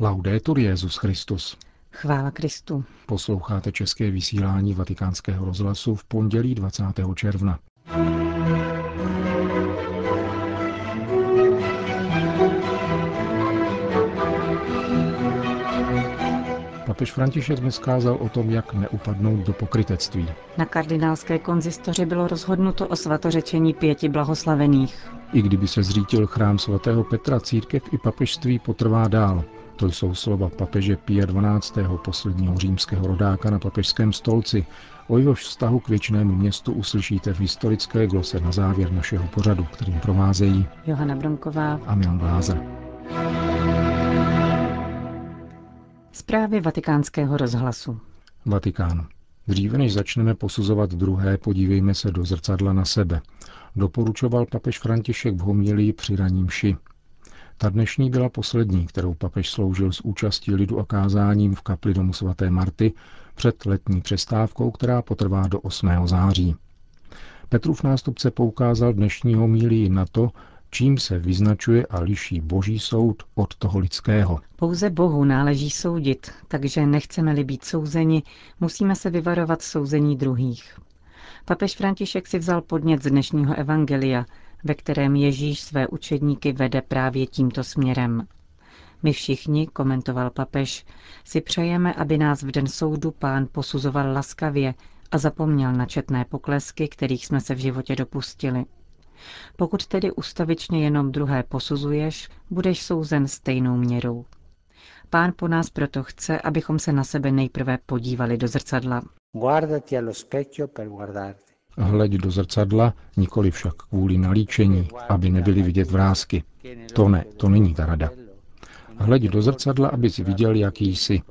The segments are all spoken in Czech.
Laudetur Jezus Christus. Chvála Kristu. Posloucháte české vysílání Vatikánského rozhlasu v pondělí 20. června. Papež František dnes kázal o tom, jak neupadnout do pokrytectví. Na kardinálské konzistoři bylo rozhodnuto o svatořečení pěti blahoslavených. I kdyby se zřítil chrám svatého Petra, církev i papežství potrvá dál. To jsou slova papeže Pia XII., posledního římského rodáka na papežském stolci. O jehož vztahu k věčnému městu uslyšíte v historické glose na závěr našeho pořadu, kterým provázejí Johana Bronková a Milan Glázer. Zprávy vatikánského rozhlasu. Vatikán. Dříve než začneme posuzovat druhé, podívejme se do zrcadla na sebe. Doporučoval papež František v homilii při raním ši. Ta dnešní byla poslední, kterou papež sloužil s účastí lidu a kázáním v kapli domu svaté Marty před letní přestávkou, která potrvá do 8. září. Petrův nástupce poukázal dnešní homílii na to, čím se vyznačuje a liší boží soud od toho lidského. Pouze Bohu náleží soudit, takže nechceme-li být souzeni, musíme se vyvarovat souzení druhých. Papež František si vzal podnět z dnešního evangelia, ve kterém Ježíš své učedníky vede právě tímto směrem. My všichni, komentoval papež, si přejeme, aby nás v den soudu pán posuzoval laskavě a zapomněl na četné poklesky, kterých jsme se v životě dopustili. Pokud tedy ustavičně jenom druhé posuzuješ, budeš souzen stejnou měrou. Pán po nás proto chce, abychom se na sebe nejprve podívali do zrcadla. Hleď do zrcadla, nikoli však kvůli nalíčení, aby nebyly vidět vrázky. To ne, to není ta rada. Hleď do zrcadla, abys viděl, jaký jsi.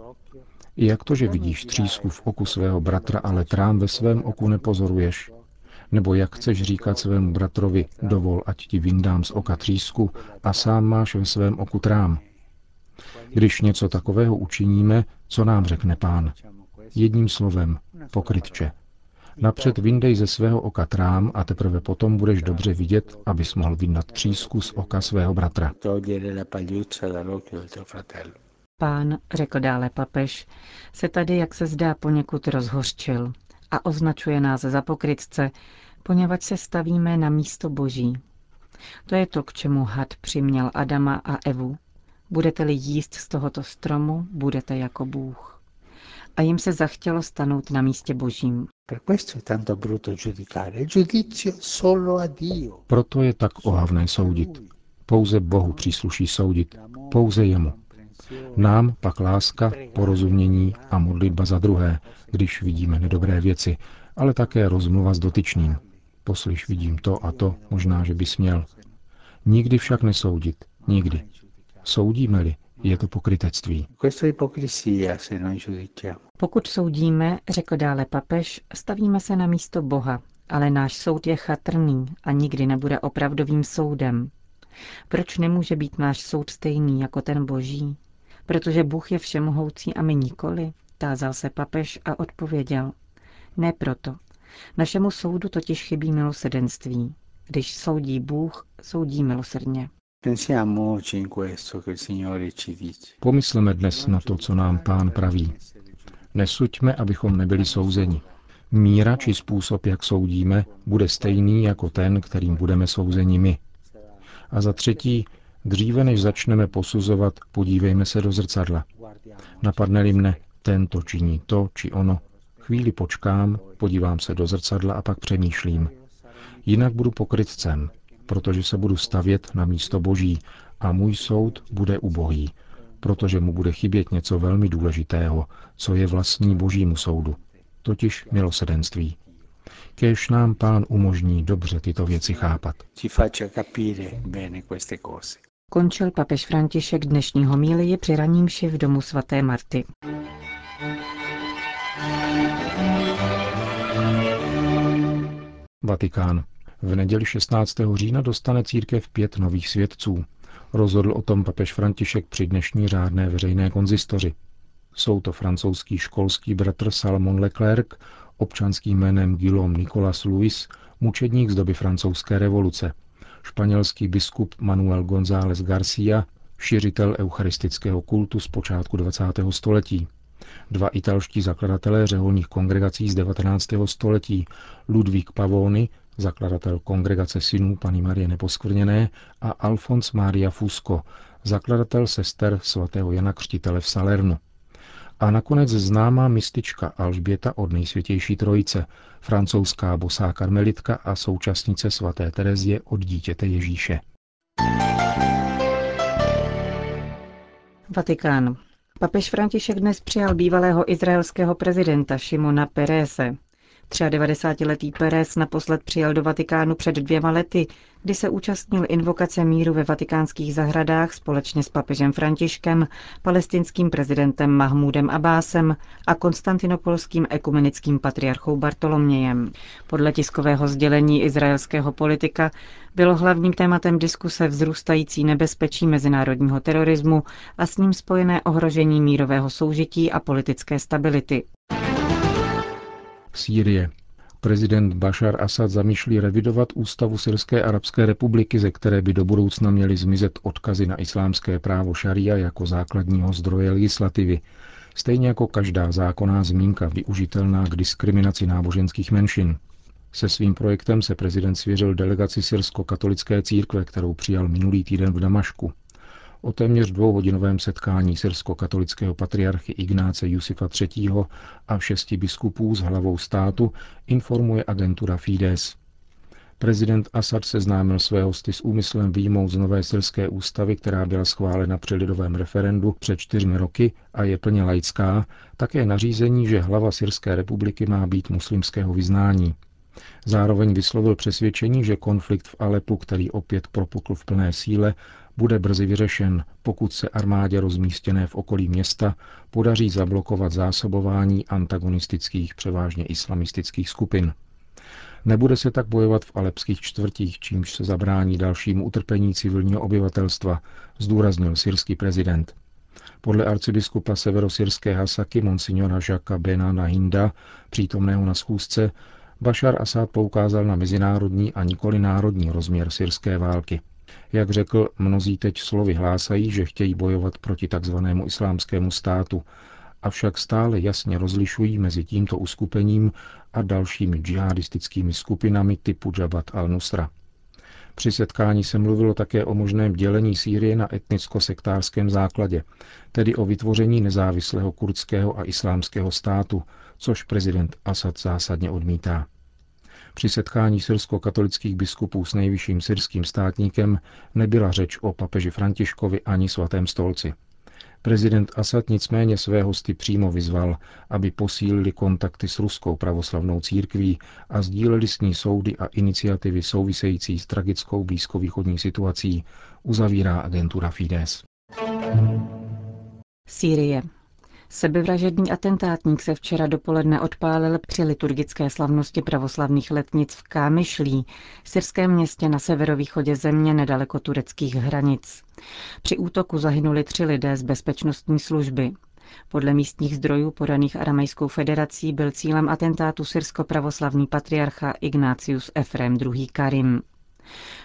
I jak to, že vidíš třísku v oku svého bratra, ale trám ve svém oku nepozoruješ. Nebo jak chceš říkat svému bratrovi, dovol, ať ti vyndám z oka třísku a sám máš ve svém oku trám. Když něco takového učiníme, co nám řekne pán? Jedním slovem, pokrytče. Napřed vyndej ze svého oka trám a teprve potom budeš dobře vidět, abys mohl vyndat třísku z oka svého bratra. Pán, řekl dále papež, se tady, jak se zdá, poněkud rozhořčil a označuje nás za pokrytce, poněvadž se stavíme na místo boží. To je to, k čemu had přiměl Adama a Evu. Budete-li jíst z tohoto stromu, budete jako Bůh. A jim se zachtělo stanout na místě božím. Proto je tak ohavné soudit. Pouze Bohu přísluší soudit. Pouze jemu. Nám pak láska, porozumění a modlitba za druhé, když vidíme nedobré věci, ale také rozmluva s dotyčným. Poslyš, vidím to a to, možná, že bys měl. Nikdy však nesoudit. Nikdy. Soudíme-li, je to pokrytectví. Pokud soudíme, řekl dále papež, stavíme se na místo Boha, ale náš soud je chatrný a nikdy nebude opravdovým soudem. Proč nemůže být náš soud stejný jako ten boží? Protože Bůh je všemohoucí a my nikoli? Tázal se papež a odpověděl. Ne proto. Našemu soudu totiž chybí milosedenství. Když soudí Bůh, soudí milosrdně. Pomysleme dnes na to, co nám pán praví. Nesuďme, abychom nebyli souzeni. Míra či způsob, jak soudíme, bude stejný jako ten, kterým budeme souzeni my. A za třetí, dříve než začneme posuzovat, podívejme se do zrcadla. Napadne-li mne, tento činí to či ono. Chvíli počkám, podívám se do zrcadla a pak přemýšlím. Jinak budu pokrytcem, protože se budu stavět na místo boží a můj soud bude ubohý, protože mu bude chybět něco velmi důležitého, co je vlastní božímu soudu, totiž milosedenství. Kéž nám pán umožní dobře tyto věci chápat. Končil papež František dnešního mílie při raním v domu svaté Marty. Vatikán. V neděli 16. října dostane církev pět nových svědců. Rozhodl o tom papež František při dnešní řádné veřejné konzistoři. Jsou to francouzský školský bratr Salomon Leclerc, občanským jménem Guillaume Nicolas Louis, mučedník z doby francouzské revoluce, španělský biskup Manuel González García, šiřitel eucharistického kultu z počátku 20. století. Dva italští zakladatelé řeholních kongregací z 19. století, Ludvík Pavoni, zakladatel kongregace synů Pany Marie Neposkvrněné a Alfons Maria Fusco, zakladatel sester svatého Jana Křtitele v Salernu. A nakonec známá mistička Alžběta od nejsvětější trojice, francouzská bosá karmelitka a současnice svaté Terezie od dítěte Ježíše. Vatikán. Papež František dnes přijal bývalého izraelského prezidenta Šimona Perese. 93-letý Perez naposled přijel do Vatikánu před dvěma lety, kdy se účastnil invokace míru ve vatikánských zahradách společně s papežem Františkem, palestinským prezidentem Mahmudem Abbásem a konstantinopolským ekumenickým patriarchou Bartolomějem. Podle tiskového sdělení izraelského politika bylo hlavním tématem diskuse vzrůstající nebezpečí mezinárodního terorismu a s ním spojené ohrožení mírového soužití a politické stability. Sýrie. Prezident Bashar Assad zamýšlí revidovat ústavu Syrské arabské republiky, ze které by do budoucna měly zmizet odkazy na islámské právo šaria jako základního zdroje legislativy, stejně jako každá zákonná zmínka využitelná k diskriminaci náboženských menšin. Se svým projektem se prezident svěřil delegaci syrsko-katolické církve, kterou přijal minulý týden v Damašku. O téměř dvouhodinovém setkání syrsko-katolického patriarchy Ignáce Jusifa III. a šesti biskupů s hlavou státu informuje agentura Fides. Prezident Assad seznámil své hosty s úmyslem výjmout z nové syrské ústavy, která byla schválena při lidovém referendu před čtyřmi roky a je plně laická, také nařízení, že hlava Syrské republiky má být muslimského vyznání. Zároveň vyslovil přesvědčení, že konflikt v Alepu, který opět propukl v plné síle, bude brzy vyřešen, pokud se armádě rozmístěné v okolí města podaří zablokovat zásobování antagonistických, převážně islamistických skupin. Nebude se tak bojovat v alepských čtvrtích, čímž se zabrání dalšímu utrpení civilního obyvatelstva, zdůraznil syrský prezident. Podle arcibiskupa severosyrské Hasaky monsignora Žaka Bena Nahinda, přítomného na schůzce, Bashar Assad poukázal na mezinárodní a nikoli národní rozměr syrské války. Jak řekl, mnozí teď slovy hlásají, že chtějí bojovat proti takzvanému islámskému státu, avšak stále jasně rozlišují mezi tímto uskupením a dalšími džihadistickými skupinami typu Jabhat al-Nusra. Při setkání se mluvilo také o možném dělení Sýrie na etnicko-sektářském základě, tedy o vytvoření nezávislého kurdského a islámského státu, což prezident Assad zásadně odmítá. Při setkání syrsko-katolických biskupů s nejvyšším syrským státníkem nebyla řeč o papeži Františkovi ani svatém stolci. Prezident Assad nicméně své hosty přímo vyzval, aby posílili kontakty s ruskou pravoslavnou církví a sdíleli s ní soudy a iniciativy související s tragickou blízkovýchodní situací, uzavírá agentura Fides. Sýrie. Sebevražedný atentátník se včera dopoledne odpálil při liturgické slavnosti pravoslavných letnic v Kámyšlí, syrském městě na severovýchodě země nedaleko tureckých hranic. Při útoku zahynuli tři lidé z bezpečnostní služby. Podle místních zdrojů podaných Aramejskou federací byl cílem atentátu syrsko-pravoslavný patriarcha Ignácius Efrem II. Karim.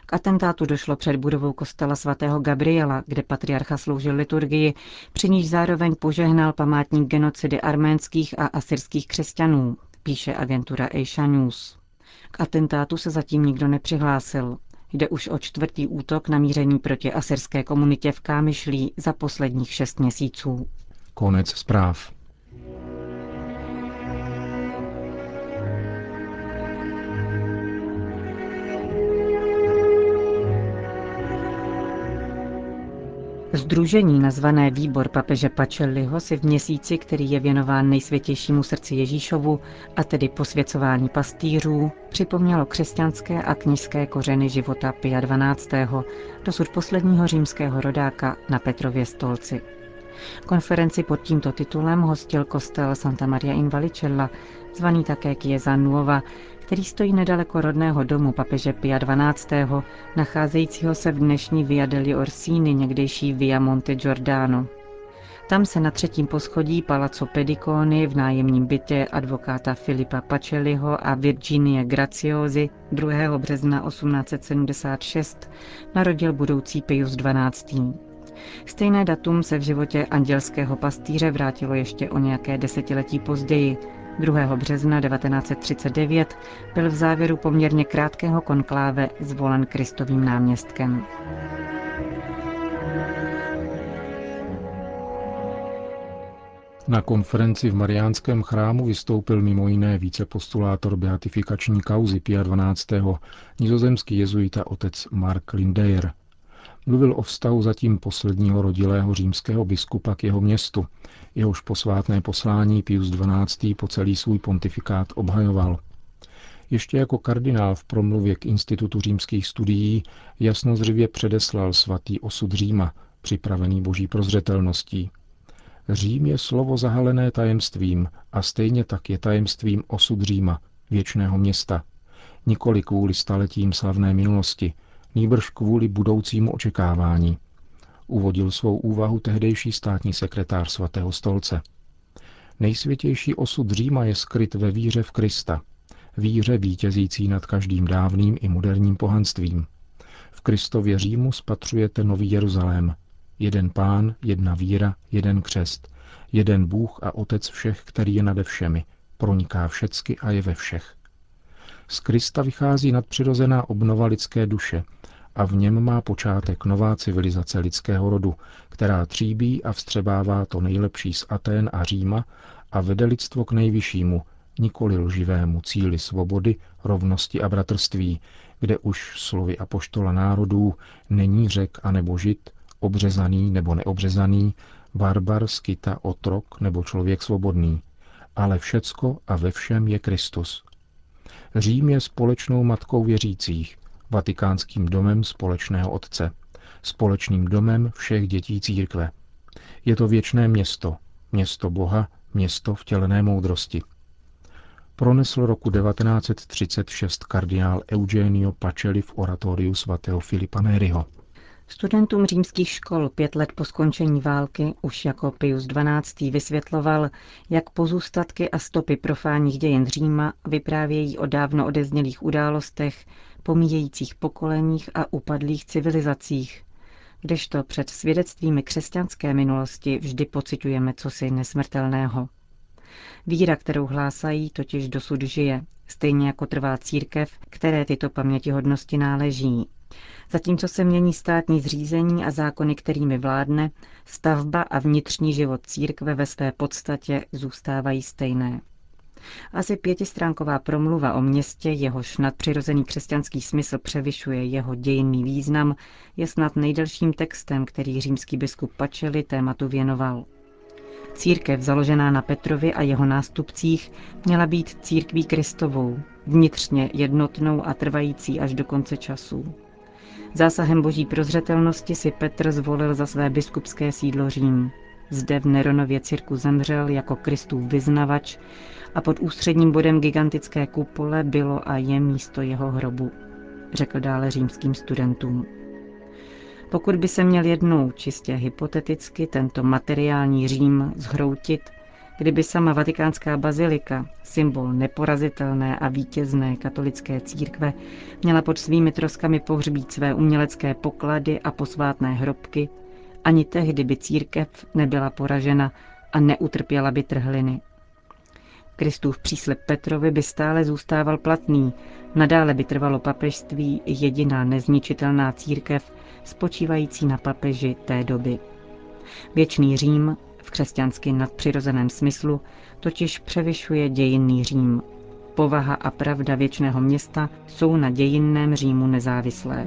K atentátu došlo před budovou kostela svatého Gabriela, kde patriarcha sloužil liturgii, při níž zároveň požehnal památník genocidy arménských a asyrských křesťanů, píše agentura Asia News. K atentátu se zatím nikdo nepřihlásil. Jde už o čtvrtý útok namířený proti asyrské komunitě v Kámyšlí za posledních šest měsíců. Konec zpráv. Združení nazvané Výbor papeže Pacelliho si v měsíci, který je věnován nejsvětějšímu srdci Ježíšovu, a tedy posvěcování pastýřů, připomnělo křesťanské a knižské kořeny života Pia XII., dosud posledního římského rodáka na Petrově stolci. Konferenci pod tímto titulem hostil kostel Santa Maria in Valicella, zvaný také Chiesa Nuova, který stojí nedaleko rodného domu papeže Pia XII., nacházejícího se v dnešní Via degli Orsini, někdejší Via Monte Giordano. Tam se na třetím poschodí Palazzo Pediconi v nájemním bytě advokáta Filipa Pacelliho a Virginie Graciosi 2. března 1876 narodil budoucí Pius XII. Stejné datum se v životě andělského pastýře vrátilo ještě o nějaké desetiletí později. 2. března 1939 byl v závěru poměrně krátkého konkláve zvolen Kristovým náměstkem. Na konferenci v Mariánském chrámu vystoupil mimo jiné vícepostulátor beatifikační kauzy Pia 12. nizozemský jezuita otec Mark Lindeyer. Mluvil o vztahu zatím posledního rodilého římského biskupa k jeho městu, jehož posvátné poslání Pius XII. po celý svůj pontifikát obhajoval. Ještě jako kardinál v promluvě k Institutu římských studií jasnozřivě předeslal svatý osud Říma, připravený boží prozřetelností. Řím je slovo zahalené tajemstvím a stejně tak je tajemstvím osud Říma, věčného města. Nikoli kvůli staletím slavné minulosti, nýbrž kvůli budoucímu očekávání. Uvodil svou úvahu tehdejší státní sekretář svatého stolce. Nejsvětější osud Říma je skryt ve víře v Krista, víře vítězící nad každým dávným i moderním pohanstvím. V Kristově Římu spatřujete nový Jeruzalém, Jeden pán, jedna víra, jeden křest. Jeden Bůh a Otec všech, který je nade všemi, proniká všecky a je ve všech. Z Krista vychází nadpřirozená obnova lidské duše a v něm má počátek nová civilizace lidského rodu, která tříbí a vstřebává to nejlepší z Atén a Říma a vede lidstvo k nejvyššímu, nikoli lživému cíli svobody, rovnosti a bratrství, kde už slovy apoštola národů není řek a nebo žid, obřezaný nebo neobřezaný, barbar, skita, otrok nebo člověk svobodný, ale všecko a ve všem je Kristus. Řím je společnou matkou věřících, vatikánským domem společného otce, společným domem všech dětí církve. Je to věčné město, město Boha, město vtělené moudrosti. Pronesl roku 1936 kardinál Eugenio Pacelli v oratoriu svatého Filipa Neriho. Studentům římských škol pět let po skončení války už jako Pius XII. vysvětloval, jak pozůstatky a stopy profánních dějin Říma vyprávějí o dávno odeznělých událostech, pomíjejících pokoleních a upadlých civilizacích, kdežto před svědectvími křesťanské minulosti vždy pociťujeme cosi nesmrtelného. Víra, kterou hlásají, totiž dosud žije, stejně jako trvá církev, které tyto pamětihodnosti náleží, Zatímco se mění státní zřízení a zákony, kterými vládne, stavba a vnitřní život církve ve své podstatě zůstávají stejné. Asi pětistránková promluva o městě, jehož nadpřirozený křesťanský smysl převyšuje jeho dějinný význam, je snad nejdelším textem, který římský biskup Pačeli tématu věnoval. Církev založená na Petrovi a jeho nástupcích měla být církví Kristovou, vnitřně jednotnou a trvající až do konce časů. Zásahem boží prozřetelnosti si Petr zvolil za své biskupské sídlo Řím. Zde v Neronově cirku zemřel jako Kristův vyznavač a pod ústředním bodem gigantické kupole bylo a je místo jeho hrobu, řekl dále římským studentům. Pokud by se měl jednou čistě hypoteticky tento materiální Řím zhroutit, kdyby sama vatikánská bazilika, symbol neporazitelné a vítězné katolické církve, měla pod svými troskami pohřbít své umělecké poklady a posvátné hrobky, ani tehdy by církev nebyla poražena a neutrpěla by trhliny. Kristův příslep Petrovi by stále zůstával platný, nadále by trvalo papežství jediná nezničitelná církev, spočívající na papeži té doby. Věčný Řím v křesťansky nadpřirozeném smyslu totiž převyšuje dějinný Řím. Povaha a pravda věčného města jsou na dějinném Římu nezávislé.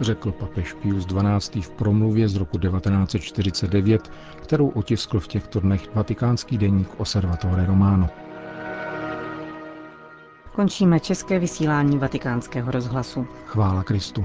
Řekl papež Pius XII. v promluvě z roku 1949, kterou otiskl v těchto dnech vatikánský deník Osservatore Romano. Končíme české vysílání vatikánského rozhlasu. Chvála Kristu.